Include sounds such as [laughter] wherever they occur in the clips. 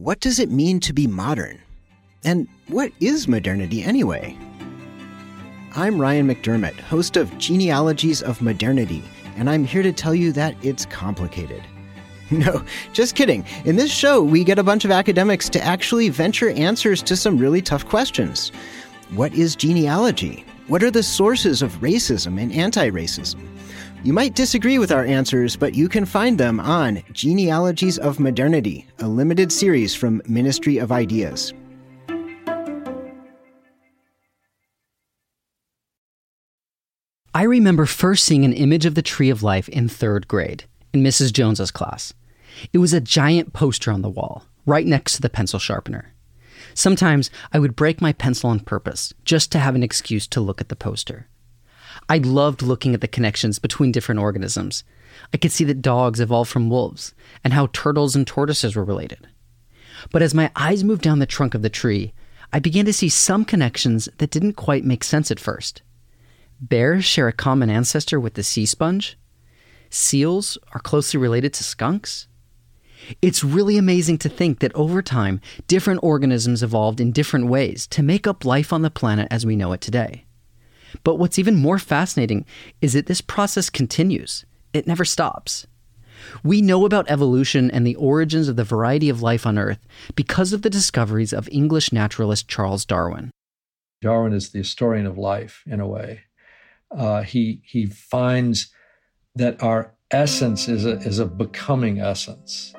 What does it mean to be modern? And what is modernity anyway? I'm Ryan McDermott, host of Genealogies of Modernity, and I'm here to tell you that it's complicated. [laughs] No, just kidding. In this show, we get a bunch of academics to actually venture answers to some really tough questions. What is genealogy? What are the sources of racism and anti racism? You might disagree with our answers, but you can find them on Genealogies of Modernity, a limited series from Ministry of Ideas. I remember first seeing an image of the Tree of Life in third grade, in Mrs. Jones's class. It was a giant poster on the wall, right next to the pencil sharpener. Sometimes I would break my pencil on purpose, just to have an excuse to look at the poster. I loved looking at the connections between different organisms. I could see that dogs evolved from wolves, and how turtles and tortoises were related. But as my eyes moved down the trunk of the tree, I began to see some connections that didn't quite make sense at first. Bears share a common ancestor with the sea sponge. Seals are closely related to skunks. It's really amazing to think that over time, different organisms evolved in different ways to make up life on the planet as we know it today. But what's even more fascinating is that this process continues, it never stops. We know about evolution and the origins of the variety of life on Earth because of the discoveries of English naturalist Charles Darwin. Darwin is the historian of life, in a way. Uh, he, he finds that our essence is a, is a becoming essence.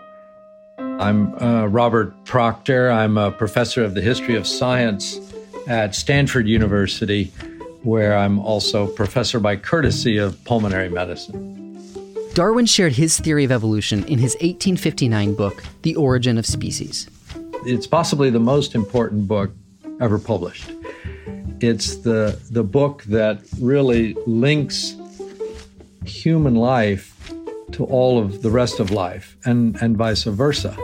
I'm uh, Robert Proctor. I'm a professor of the history of science at Stanford University, where I'm also professor by courtesy of pulmonary medicine. Darwin shared his theory of evolution in his 1859 book, The Origin of Species. It's possibly the most important book ever published. It's the, the book that really links human life to all of the rest of life and, and vice versa.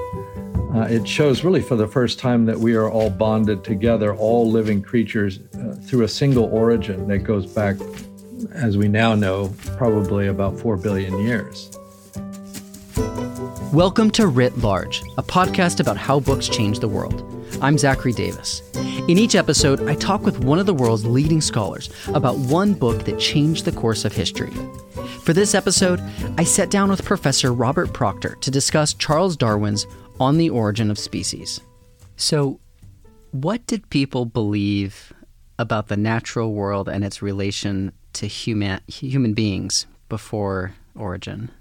Uh, it shows really for the first time that we are all bonded together, all living creatures, through a single origin that goes back, as we now know, probably about 4 billion years. Welcome to Writ Large, a podcast about how books change the world. I'm Zachary Davis. In each episode, I talk with one of the world's leading scholars about one book that changed the course of history. For this episode, I sat down with Professor Robert Proctor to discuss Charles Darwin's On the Origin of Species. So, what did people believe about the natural world and its relation to human, human beings before origin?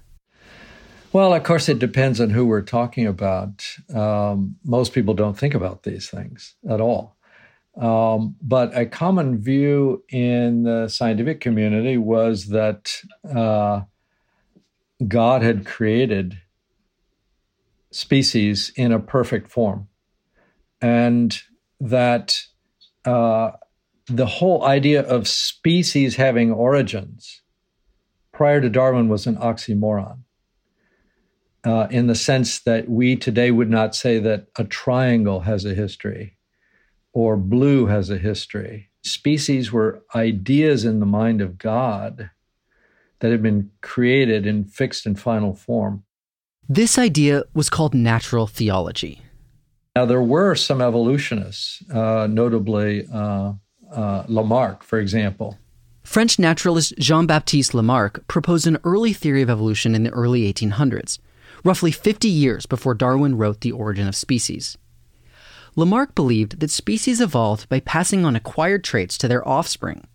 Well, of course, it depends on who we're talking about. Um, most people don't think about these things at all. Um, but a common view in the scientific community was that uh, God had created species in a perfect form, and that uh, the whole idea of species having origins prior to Darwin was an oxymoron. Uh, in the sense that we today would not say that a triangle has a history or blue has a history. Species were ideas in the mind of God that had been created in fixed and final form. This idea was called natural theology. Now, there were some evolutionists, uh, notably uh, uh, Lamarck, for example. French naturalist Jean Baptiste Lamarck proposed an early theory of evolution in the early 1800s, roughly 50 years before Darwin wrote The Origin of Species. Lamarck believed that species evolved by passing on acquired traits to their offspring.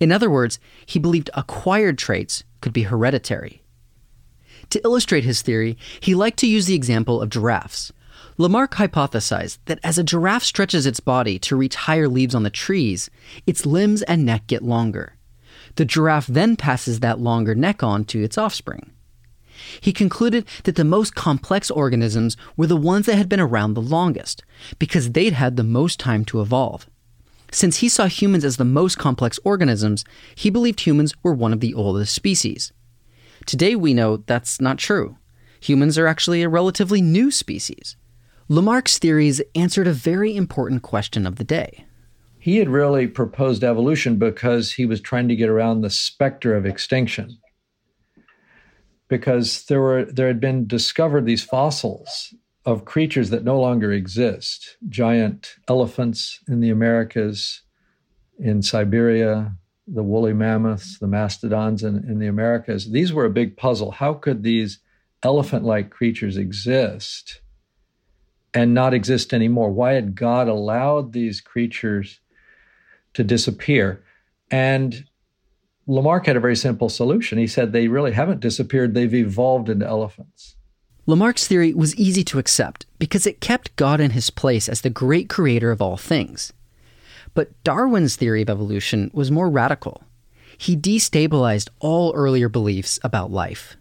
In other words, he believed acquired traits could be hereditary. To illustrate his theory, he liked to use the example of giraffes. Lamarck hypothesized that as a giraffe stretches its body to reach higher leaves on the trees, its limbs and neck get longer. The giraffe then passes that longer neck on to its offspring. He concluded that the most complex organisms were the ones that had been around the longest, because they'd had the most time to evolve. Since he saw humans as the most complex organisms, he believed humans were one of the oldest species. Today we know that's not true. Humans are actually a relatively new species. Lamarck's theories answered a very important question of the day. He had really proposed evolution because he was trying to get around the specter of extinction because there were there had been discovered these fossils of creatures that no longer exist giant elephants in the Americas, in Siberia, the woolly mammoths, the mastodons in, in the Americas. These were a big puzzle. How could these elephant like creatures exist and not exist anymore? Why had God allowed these creatures to disappear? And Lamarck had a very simple solution. He said they really haven't disappeared, they've evolved into elephants. Lamarck's theory was easy to accept because it kept God in his place as the great creator of all things. But Darwin's theory of evolution was more radical. He destabilized all earlier beliefs about life.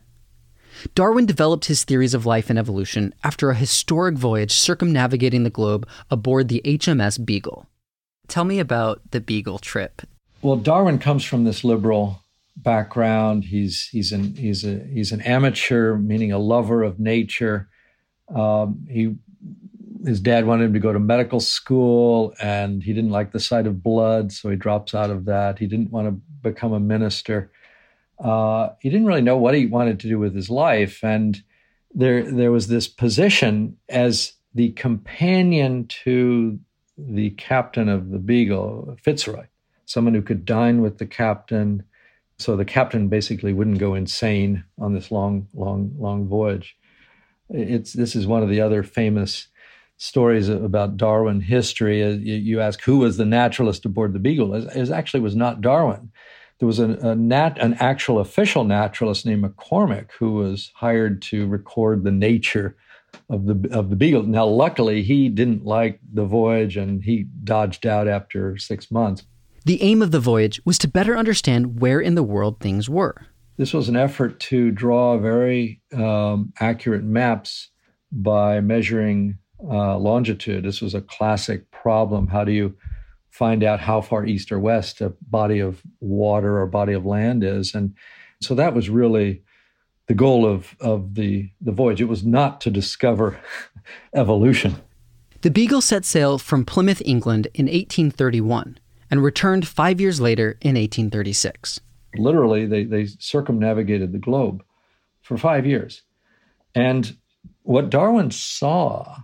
Darwin developed his theories of life and evolution after a historic voyage circumnavigating the globe aboard the HMS Beagle. Tell me about the Beagle trip. Well, Darwin comes from this liberal background. He's he's an he's a he's an amateur, meaning a lover of nature. Um, he his dad wanted him to go to medical school, and he didn't like the sight of blood, so he drops out of that. He didn't want to become a minister uh, he didn't really know what he wanted to do with his life, and there there was this position as the companion to the captain of the Beagle, Fitzroy, someone who could dine with the captain, so the captain basically wouldn't go insane on this long, long, long voyage. It's this is one of the other famous stories about Darwin history. You ask who was the naturalist aboard the Beagle? It actually was not Darwin there was a, a nat, an actual official naturalist named McCormick who was hired to record the nature of the of the beagle. Now, luckily, he didn't like the voyage and he dodged out after six months. The aim of the voyage was to better understand where in the world things were. This was an effort to draw very um, accurate maps by measuring uh, longitude. This was a classic problem. How do you find out how far east or west a body of water or body of land is. And so that was really the goal of, of the, the voyage. It was not to discover [laughs] evolution. The Beagle set sail from Plymouth, England in 1831 and returned five years later in 1836. Literally, they, they circumnavigated the globe for five years. And what Darwin saw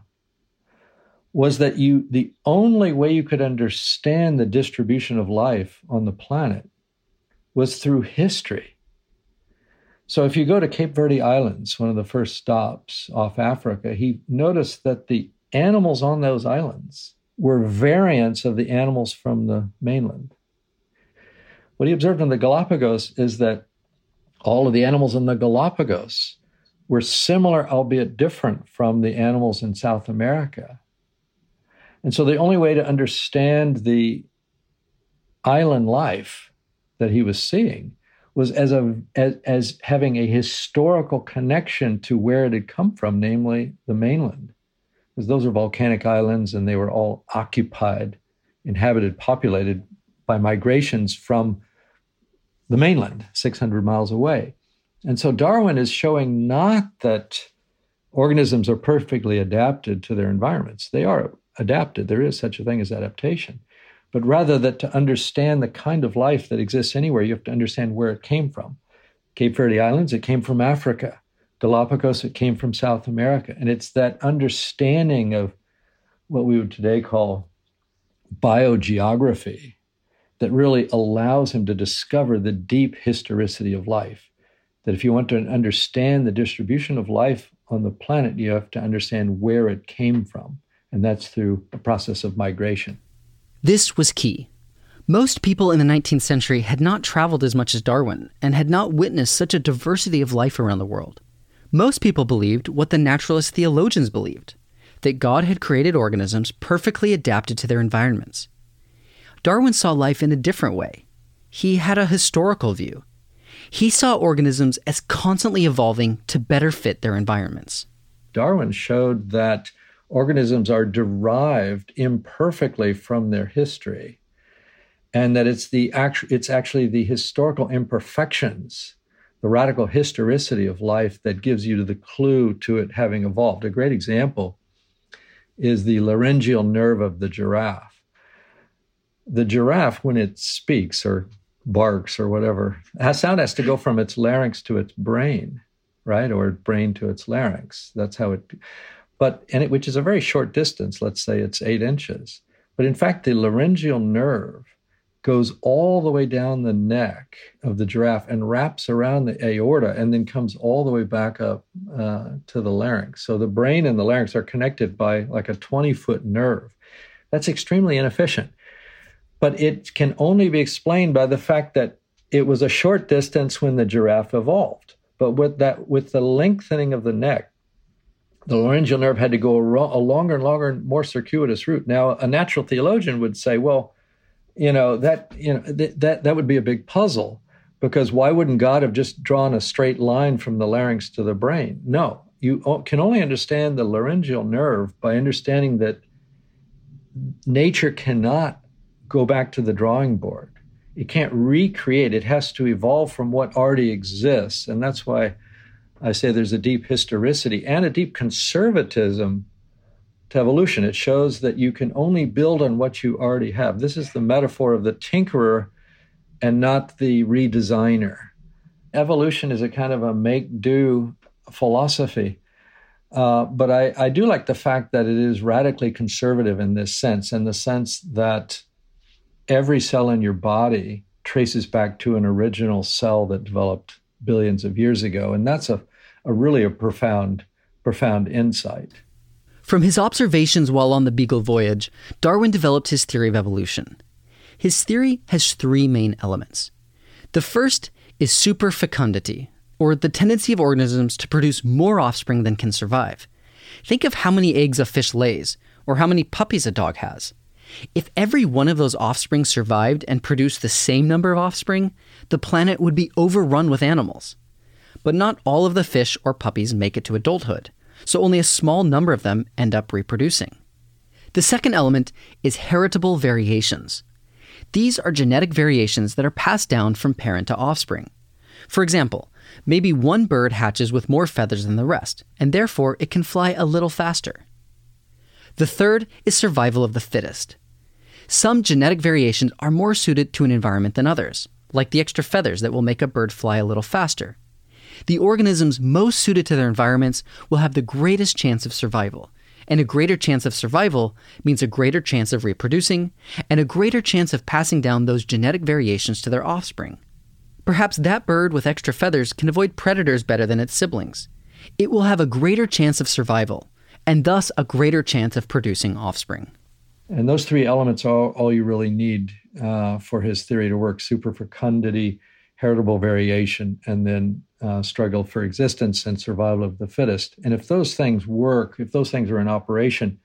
was that you the only way you could understand the distribution of life on the planet was through history. So if you go to Cape Verde Islands, one of the first stops off Africa, he noticed that the animals on those islands were variants of the animals from the mainland. What he observed in the Galapagos is that all of the animals in the Galapagos were similar, albeit different, from the animals in South America. And so the only way to understand the island life that he was seeing was as a as, as having a historical connection to where it had come from, namely the mainland. Because those are volcanic islands and they were all occupied, inhabited, populated by migrations from the mainland, 600 miles away. And so Darwin is showing not that organisms are perfectly adapted to their environments. They are adapted. There is such a thing as adaptation. But rather that to understand the kind of life that exists anywhere, you have to understand where it came from. Cape Verde Islands, it came from Africa. Galapagos, it came from South America. And it's that understanding of what we would today call biogeography that really allows him to discover the deep historicity of life. That if you want to understand the distribution of life on the planet, you have to understand where it came from and that's through a process of migration. This was key. Most people in the 19th century had not traveled as much as Darwin and had not witnessed such a diversity of life around the world. Most people believed what the naturalist theologians believed that God had created organisms perfectly adapted to their environments. Darwin saw life in a different way. He had a historical view. He saw organisms as constantly evolving to better fit their environments. Darwin showed that organisms are derived imperfectly from their history and that it's the actu- it's actually the historical imperfections the radical historicity of life that gives you the clue to it having evolved. A great example is the laryngeal nerve of the giraffe. The giraffe when it speaks or barks or whatever has sound has to go from its larynx to its brain right or brain to its larynx. That's how it but and it, which is a very short distance. Let's say it's eight inches. But in fact, the laryngeal nerve goes all the way down the neck of the giraffe and wraps around the aorta and then comes all the way back up uh, to the larynx. So the brain and the larynx are connected by like a 20 foot nerve. That's extremely inefficient. But it can only be explained by the fact that it was a short distance when the giraffe evolved. But with that, with the lengthening of the neck, the laryngeal nerve had to go a, longer and longer, and more circuitous route. Now, a natural theologian would say, well, you know that you know th- that that would be a big puzzle because why wouldn't God have just drawn a straight line from the larynx to the brain? No, you can only understand the laryngeal nerve by understanding that nature cannot go back to the drawing board. It can't recreate. It has to evolve from what already exists, and that's why I say there's a deep historicity and a deep conservatism to evolution. It shows that you can only build on what you already have. This is the metaphor of the tinkerer and not the redesigner. Evolution is a kind of a make do philosophy. Uh, but I, I do like the fact that it is radically conservative in this sense, in the sense that every cell in your body traces back to an original cell that developed billions of years ago. And that's a, a really a profound, profound insight. From his observations while on the Beagle voyage, Darwin developed his theory of evolution. His theory has three main elements. The first is superfecundity, or the tendency of organisms to produce more offspring than can survive. Think of how many eggs a fish lays, or how many puppies a dog has. If every one of those offspring survived and produced the same number of offspring, the planet would be overrun with animals. But not all of the fish or puppies make it to adulthood so only a small number of them end up reproducing. The second element is heritable variations. These are genetic variations that are passed down from parent to offspring. For example, maybe one bird hatches with more feathers than the rest, and therefore it can fly a little faster. The third is survival of the fittest. Some genetic variations are more suited to an environment than others, like the extra feathers that will make a bird fly a little faster, the organisms most suited to their environments will have the greatest chance of survival. And a greater chance of survival means a greater chance of reproducing and a greater chance of passing down those genetic variations to their offspring. Perhaps that bird with extra feathers can avoid predators better than its siblings. It will have a greater chance of survival, and thus a greater chance of producing offspring. And those three elements are all you really need uh, for his theory to work superfecundity, heritable variation, and then uh, struggle for existence and survival of the fittest. And if those things work, if those things are in operation,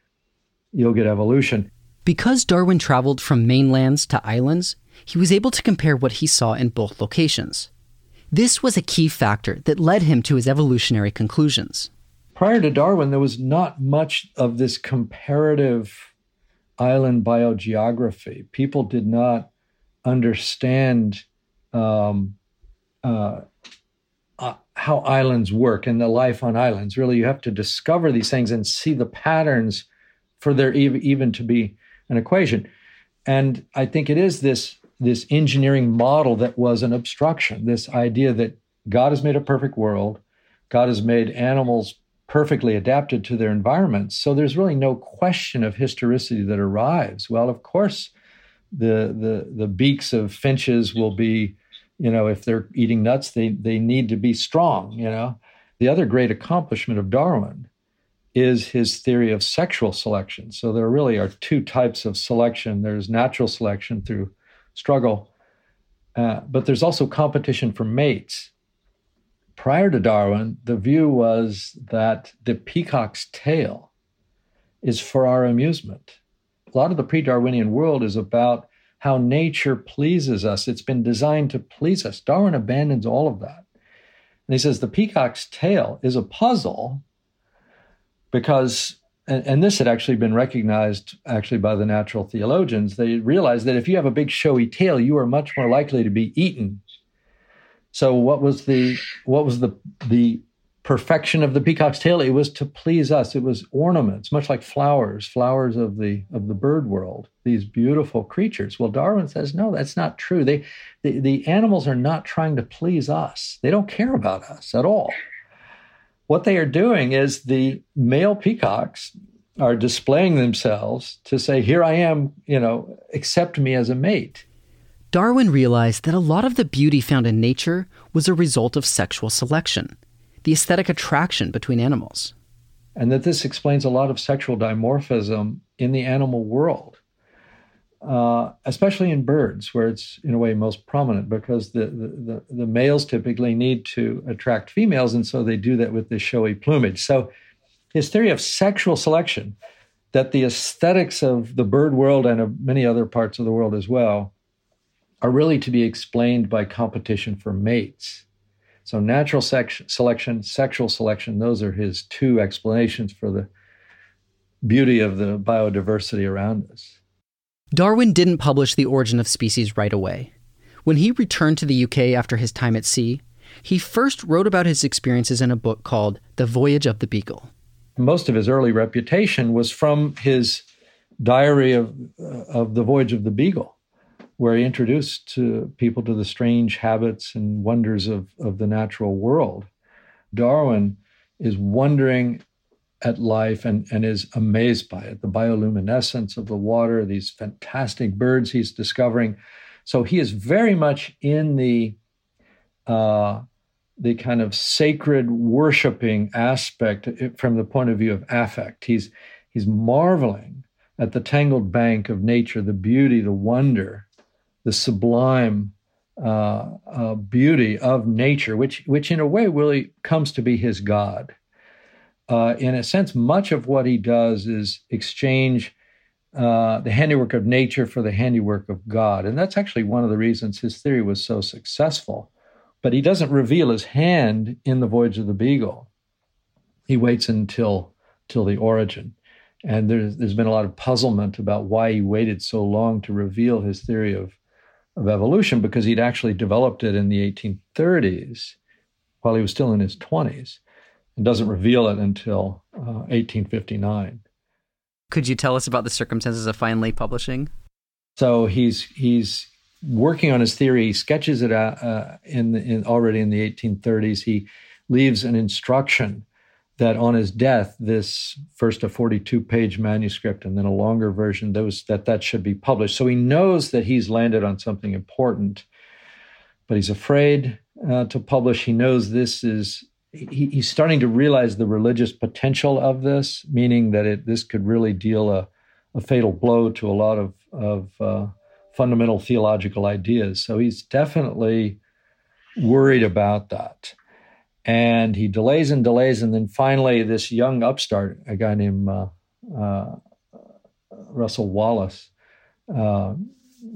you'll get evolution. Because Darwin traveled from mainlands to islands, he was able to compare what he saw in both locations. This was a key factor that led him to his evolutionary conclusions. Prior to Darwin, there was not much of this comparative island biogeography. People did not understand um, uh, uh, how islands work and the life on islands. Really, you have to discover these things and see the patterns for there even, to be an equation. And I think it is this this engineering model that was an obstruction. This idea that God has made a perfect world, God has made animals perfectly adapted to their environments. So there's really no question of historicity that arrives. Well, of course, the the the beaks of finches will be you know if they're eating nuts they they need to be strong you know. The other great accomplishment of darwin is his theory of sexual selection. So there really are two types of selection. There's natural selection through struggle uh, but there's also competition for mates. Prior to darwin the view was that the peacock's tail is for our amusement. A lot of the pre-darwinian world is about how nature pleases us. It's been designed to please us. Darwin abandons all of that. And he says the peacock's tail is a puzzle because, and, and, this had actually been recognized actually by the natural theologians. They realized that if you have a big showy tail, you are much more likely to be eaten. So what was the what was the the perfection of the peacock's tail. It was to please us. It was ornaments much like flowers flowers of the of the bird world these beautiful creatures. Well darwin says no that's not true. They the, the animals are not trying to please us. They don't care about us at all. What they are doing is the male peacocks are displaying themselves to say, Here I am, you know, accept me as a mate. Darwin realized that a lot of the beauty found in nature was a result of sexual selection, the aesthetic attraction between animals. And that this explains a lot of sexual dimorphism in the animal world, uh, especially in birds, where it's in a way most prominent because the, the, the, the males typically need to attract females, and so they do that with this showy plumage. So his theory of sexual selection, that the aesthetics of the bird world and of many other parts of the world as well are really to be explained by competition for mates. So, natural sex- selection, sexual selection, those are his two explanations for the beauty of the biodiversity around us. Darwin didn't publish The Origin of Species right away. When he returned to the UK after his time at sea, he first wrote about his experiences in a book called The Voyage of the Beagle. Most of his early reputation was from his diary of, uh, of the Voyage of the Beagle where he introduced to people to the strange habits and wonders of, of the natural world. Darwin is wondering at life and, and is amazed by it the bioluminescence of the water, these fantastic birds he's discovering. So he is very much in the uh, the kind of sacred worshiping aspect from the point of view of affect. He's he's marveling at the tangled bank of nature, the beauty, the wonder, the sublime uh, uh, beauty of nature, which, which in a way really comes to be his God. Uh, in a sense, much of what he does is exchange uh, the handiwork of nature for the handiwork of God. And that's actually one of the reasons his theory was so successful. But he doesn't reveal his hand in the Voyage of the Beagle. He waits until, till the origin. And there's, there's been a lot of puzzlement about why he waited so long to reveal his theory of of evolution because he'd actually developed it in the 1830s while he was still in his 20s and doesn't reveal it until uh, 1859. Could you tell us about the circumstances of finally publishing? So he's he's working on his theory. He sketches it out uh, in, the, in already in the 1830s. He leaves an instruction that on his death, this first a 42 page manuscript and then a longer version, those that that should be published. So he knows that he's landed on something important, but he's afraid uh, to publish. He knows this is he, he's starting to realize the religious potential of this, meaning that it this could really deal a, a fatal blow to a lot of of uh, fundamental theological ideas. So he's definitely worried about that and he delays and delays, and then finally, this young upstart, a guy named uh, uh, Russel Wallace, uh,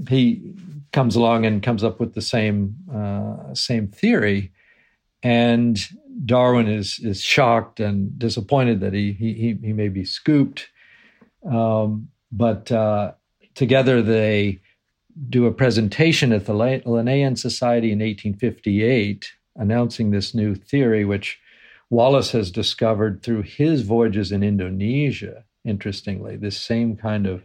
he comes along and comes up with the same uh, same theory, and Darwin is is shocked and disappointed that he he he may be scooped, um, but uh, together they do a presentation at the Linnean Society in 1858 announcing this new theory, which Wallace has discovered through his voyages in Indonesia, interestingly, this same kind of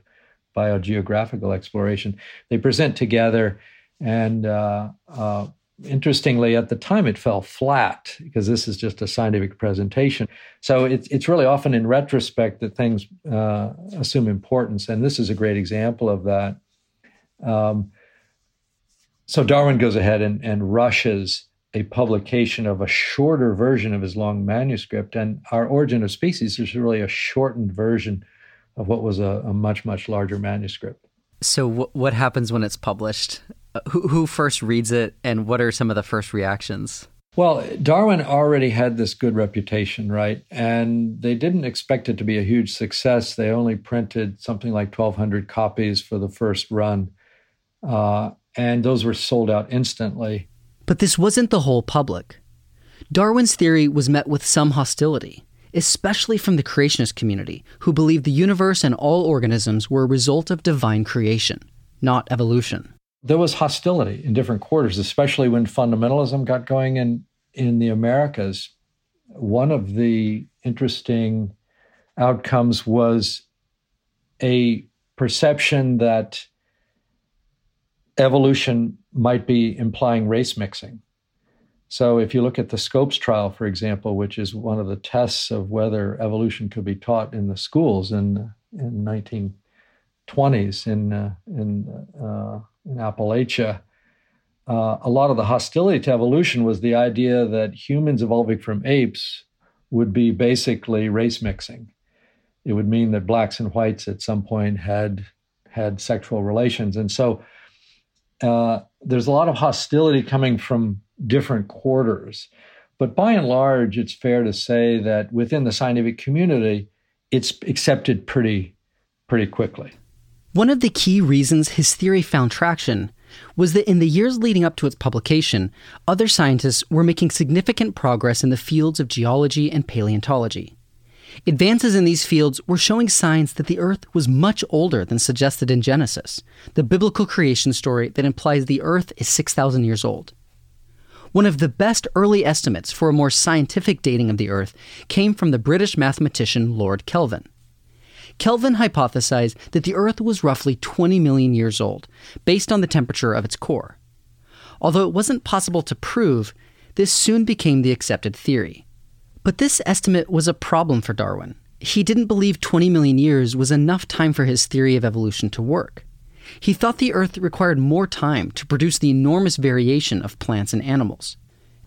biogeographical exploration. They present together, and uh, uh, interestingly, at the time it fell flat because this is just a scientific presentation. So it's, it's really often in retrospect that things uh, assume importance, and this is a great example of that. Um, so Darwin goes ahead and, and rushes a publication of a shorter version of his long manuscript. And Our Origin of Species is really a shortened version of what was a, a much, much larger manuscript. So, w- what happens when it's published? Uh, who, who first reads it, and what are some of the first reactions? Well, Darwin already had this good reputation, right? And they didn't expect it to be a huge success. They only printed something like 1,200 copies for the first run. Uh, and those were sold out instantly. But this wasn't the whole public. Darwin's theory was met with some hostility, especially from the creationist community, who believed the universe and all organisms were a result of divine creation, not evolution. There was hostility in different quarters, especially when fundamentalism got going in, in the Americas. One of the interesting outcomes was a perception that evolution might be implying race mixing. So, if you look at the Scopes trial, for example, which is one of the tests of whether evolution could be taught in the schools in in 1920s in uh, in uh, in Appalachia, uh, a lot of the hostility to evolution was the idea that humans evolving from apes would be basically race mixing. It would mean that blacks and whites at some point had had sexual relations, and so uh, there's a lot of hostility coming from different quarters. But by and large, it's fair to say that within the scientific community, it's accepted pretty, pretty quickly. One of the key reasons his theory found traction was that in the years leading up to its publication, other scientists were making significant progress in the fields of geology and paleontology. Advances in these fields were showing signs that the Earth was much older than suggested in Genesis, the biblical creation story that implies the Earth is 6,000 years old. One of the best early estimates for a more scientific dating of the Earth came from the British mathematician Lord Kelvin. Kelvin hypothesized that the Earth was roughly 20 million years old, based on the temperature of its core. Although it wasn't possible to prove, this soon became the accepted theory. But this estimate was a problem for Darwin. He didn't believe 20 million years was enough time for his theory of evolution to work. He thought the Earth required more time to produce the enormous variation of plants and animals.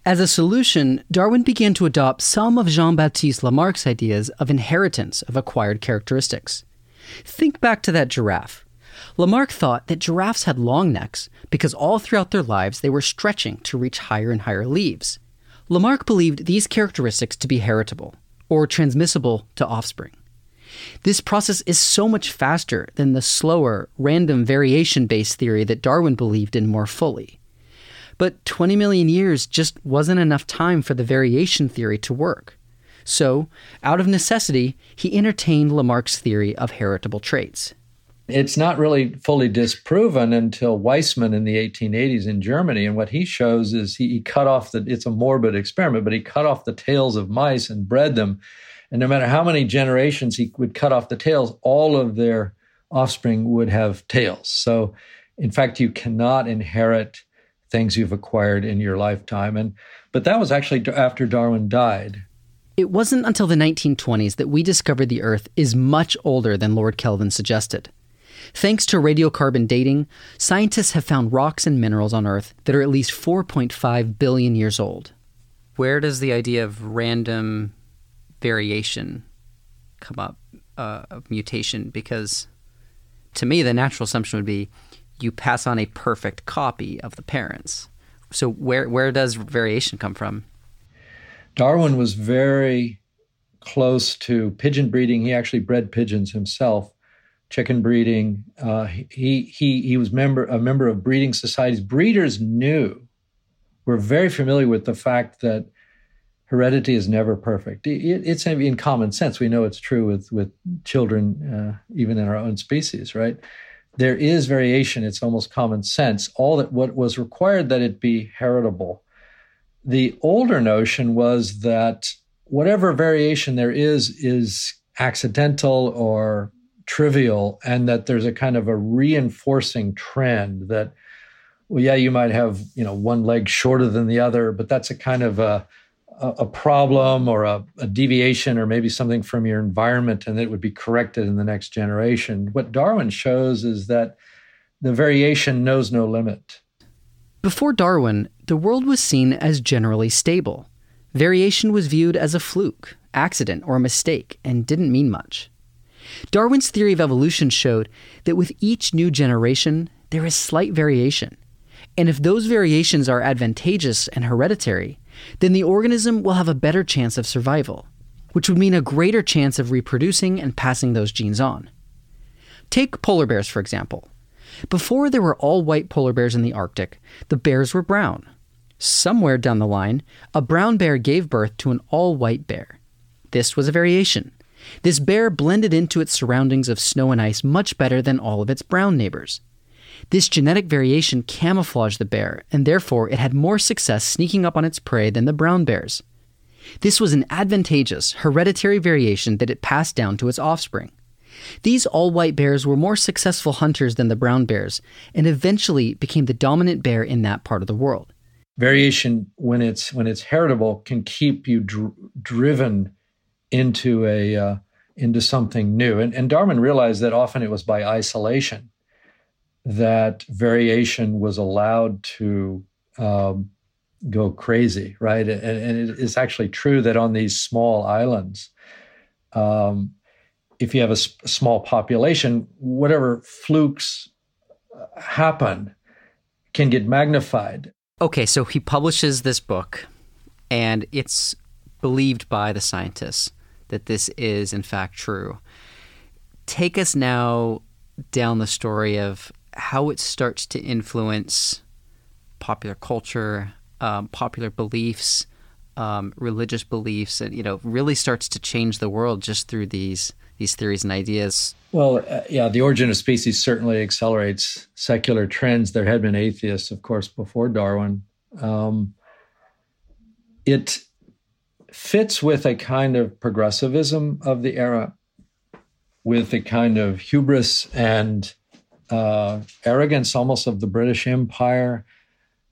As a solution, Darwin began to adopt some of Jean Baptiste Lamarck's ideas of inheritance of acquired characteristics. Think back to that giraffe. Lamarck thought that giraffes had long necks because all throughout their lives they were stretching to reach higher and higher leaves. Lamarck believed these characteristics to be heritable, or transmissible to offspring. This process is so much faster than the slower, random variation based theory that Darwin believed in more fully. But 20 million years just wasn't enough time for the variation theory to work. So, out of necessity, he entertained Lamarck's theory of heritable traits. It's not really fully disproven until Weismann in the 1880s in Germany. And what he shows is he, he cut off the, it's a morbid experiment, but he cut off the tails of mice and bred them. And no matter how many generations he would cut off the tails, all of their offspring would have tails. So, in fact, you cannot inherit things you've acquired in your lifetime. And but that was actually after Darwin died. It wasn't until the 1920s that we discovered the Earth is much older than Lord Kelvin suggested. Thanks to radiocarbon dating, scientists have found rocks and minerals on Earth that are at least 4.5 billion years old. Where does the idea of random variation come up, uh, of mutation? Because to me, the natural assumption would be you pass on a perfect copy of the parents. So where where does variation come from? Darwin was very close to pigeon breeding. He actually bred pigeons himself. Chicken breeding. Uh, he he he was member a member of breeding societies. Breeders knew, were very familiar with the fact that heredity is never perfect. It, it's in common sense. We know it's true with with children, uh, even in our own species, right? there is variation. It's almost common sense. All that what was required that it be heritable. The older notion was that whatever variation there is is accidental or trivial, and that there's a kind of a reinforcing trend that, well, yeah, you might have you know one leg shorter than the other, but that's a kind of a a, problem or a, a, deviation or maybe something from your environment and it would be corrected in the next generation. What Darwin shows is that the variation knows no limit. Before Darwin, the world was seen as generally stable. Variation was viewed as a fluke, accident, or mistake and didn't mean much. Darwin's theory of evolution showed that with each new generation, there is slight variation. And if those variations are advantageous and hereditary, then the organism will have a better chance of survival, which would mean a greater chance of reproducing and passing those genes on. Take polar bears, for example. Before there were all white polar bears in the Arctic, the bears were brown. Somewhere down the line, a brown bear gave birth to an all white bear. This was a variation. This bear blended into its surroundings of snow and ice much better than all of its brown neighbors. This genetic variation camouflaged the bear, and therefore it had more success sneaking up on its prey than the brown bears. This was an advantageous, hereditary variation that it passed down to its offspring. These all white bears were more successful hunters than the brown bears, and eventually became the dominant bear in that part of the world. variation when it's when it's heritable can keep you dr- driven into a uh, into something new. And, and Darwin realized that often it was by isolation that variation was allowed to um, go crazy, right? And, and, it is actually true that on these small islands, um, if you have a, s- a small population, whatever flukes happen can get magnified. Okay, so he publishes this book, and it's believed by the scientists that this is in fact true. Take us now down the story of how it starts to influence popular culture, um, popular beliefs, um, religious beliefs, and you know, really starts to change the world just through these these theories and ideas. Well, uh, yeah, the origin of species certainly accelerates secular trends. There had been atheists, of course, before Darwin. Um, it fits with a kind of progressivism of the era, with a kind of hubris and uh, arrogance almost of the British Empire.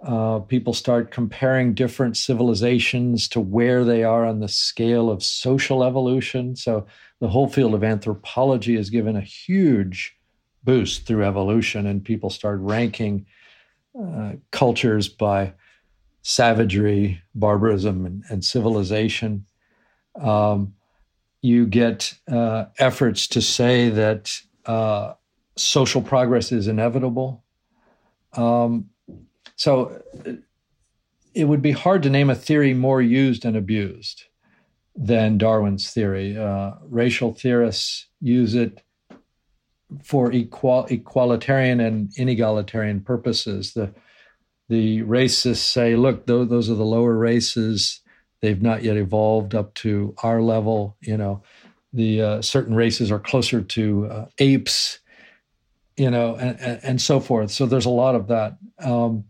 Uh, people start comparing different civilizations to where they are on the scale of social evolution. So the whole field of anthropology is given a huge boost through evolution, and people start ranking uh, cultures by savagery, barbarism, and, and civilization. Um, you get uh, efforts to say that uh, social progress is inevitable. Um, so it would be hard to name a theory more used and abused than Darwin's theory. Uh, racial theorists use it for equal, equalitarian and inegalitarian purposes. The the racists say, look, those, those are the lower races. They've not yet evolved up to our level. You know, the uh, certain races are closer to uh, apes, you know, and, and, and, so forth. So there's a lot of that. Um,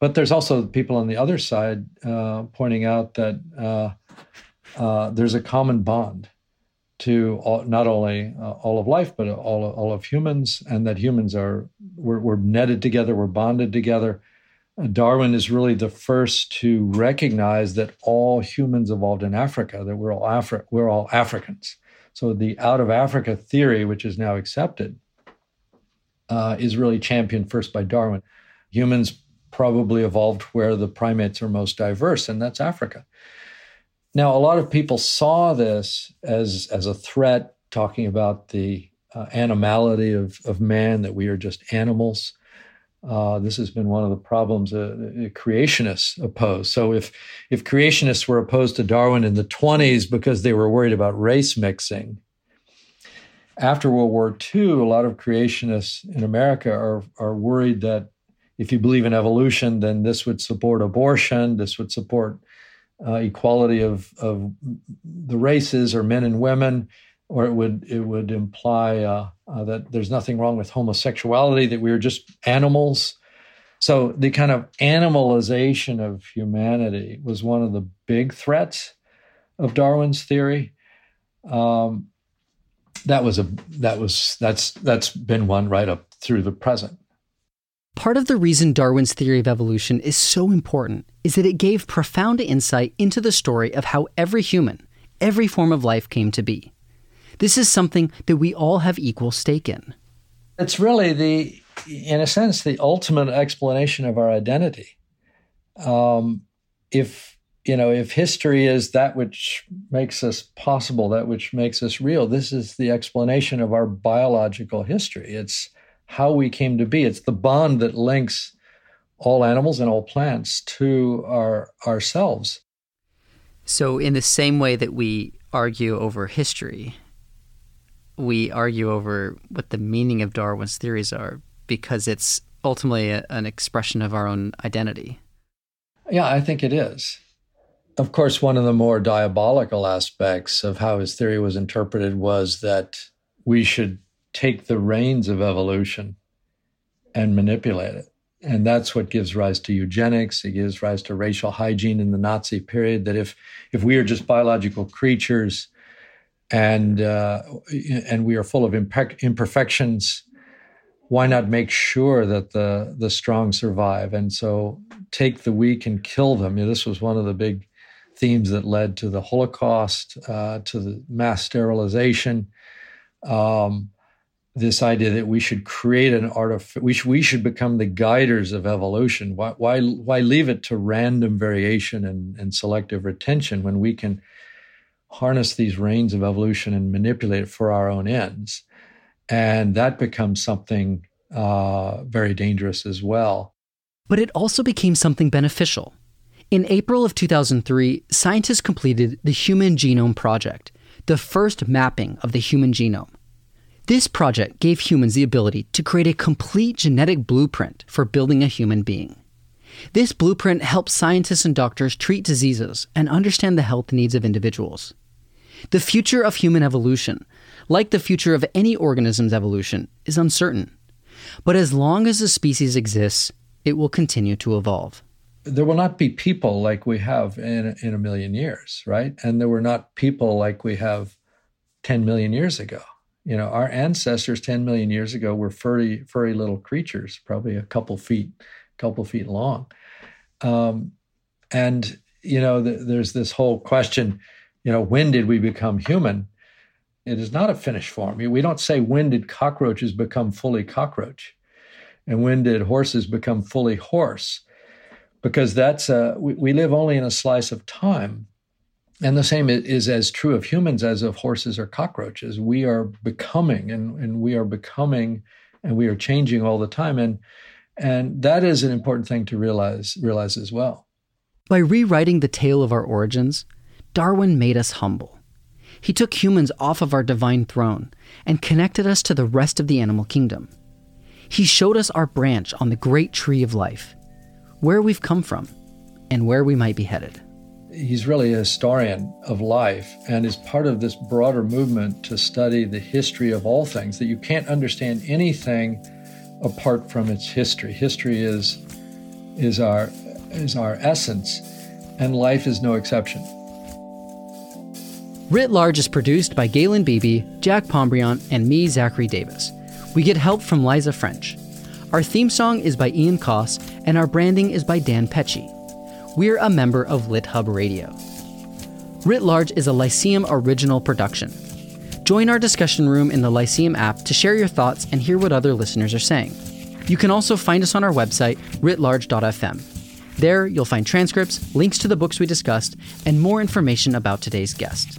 but there's also people on the other side uh, pointing out that uh, uh, there's a common bond to all, not only uh, all of life, but all, all of humans, and that humans are, we're, we're netted together, we're bonded together Darwin is really the first to recognize that all humans evolved in Africa, that we're all Afri- we're all Africans. So the out of Africa theory, which is now accepted, uh, is really championed first by Darwin. Humans probably evolved where the primates are most diverse, and that's Africa. Now, a lot of people saw this as as a threat, talking about the uh, animality of, of man, that we are just animals. Uh, this has been one of the problems uh, creationists oppose. So if if creationists were opposed to Darwin in the 20s because they were worried about race mixing, after World War II, a lot of creationists in America are are worried that if you believe in evolution, then this would support abortion, this would support uh, equality of of the races or men and women, or it would it would imply uh, uh, that there's nothing wrong with homosexuality, that we are just animals. So the kind of animalization of humanity was one of the big threats of Darwin's theory. Um, that was a that was that's that's been one right up through the present. Part of the reason Darwin's theory of evolution is so important is that it gave profound insight into the story of how every human, every form of life came to be. This is something that we all have equal stake in. It's really the, in a sense, the ultimate explanation of our identity. Um, if you know, if history is that which makes us possible, that which makes us real, this is the explanation of our biological history. It's how we came to be. It's the bond that links all animals and all plants to our ourselves. So, in the same way that we argue over history, we argue over what the meaning of Darwin's theories are because it's ultimately a, an expression of our own identity. Yeah, I think it is. Of course, one of the more diabolical aspects of how his theory was interpreted was that we should take the reins of evolution and manipulate it. And that's what gives rise to eugenics. It gives rise to racial hygiene in the Nazi period. That if if we are just biological creatures and uh, and we are full of imperfections. why not make sure that the the strong survive? And so take the weak and kill them. You know, this was one of the big themes that led to the Holocaust, uh, to the mass sterilization. Um, this idea that we should create an artif- we should, we should become the guiders of evolution. Why, why, why leave it to random variation and, and selective retention when we can harness these reins of evolution and manipulate it for our own ends? And that becomes something uh, very dangerous as well. But it also became something beneficial. In April of 2003, scientists completed the Human Genome Project, the first mapping of the human genome. This project gave humans the ability to create a complete genetic blueprint for building a human being. This blueprint helps scientists and doctors treat diseases and understand the health needs of individuals. The future of human evolution, like the future of any organism's evolution, is uncertain. But as long as a species exists, it will continue to evolve. There will not be people like we have in, in a million years, right? And there were not people like we have 10 million years ago. You know, our ancestors 10 million years ago were furry, furry little creatures, probably a couple feet, couple feet long. Um, and, you know, the, there's this whole question, you know, when did we become human? It is not a finished form. We don't say when did cockroaches become fully cockroach, and when did horses become fully horse, because that's a, we, we live only in a slice of time. And the same is as true of humans as of horses or cockroaches. We are becoming, and, and we are becoming, and we are changing all the time. And and that is an important thing to realize realize as well. By rewriting the tale of our origins, Darwin made us humble. He took humans off of our divine throne and connected us to the rest of the animal kingdom. He showed us our branch on the great tree of life, where we've come from, and where we might be headed. He's really a historian of life and is part of this broader movement to study the history of all things, that you can't understand anything apart from its history. History is, is, our, is our essence, and life is no exception. Writ Large is produced by Galen Beebe, Jack Pombriant, and me, Zachary Davis. We get help from Liza French. Our theme song is by Ian Coss, and our branding is by Dan Pecci. We're a member of LitHub Radio. Writ Large is a Lyceum original production. Join our discussion room in the Lyceum app to share your thoughts and hear what other listeners are saying. You can also find us on our website, writlarge.fm. There, you'll find transcripts, links to the books we discussed, and more information about today's guest.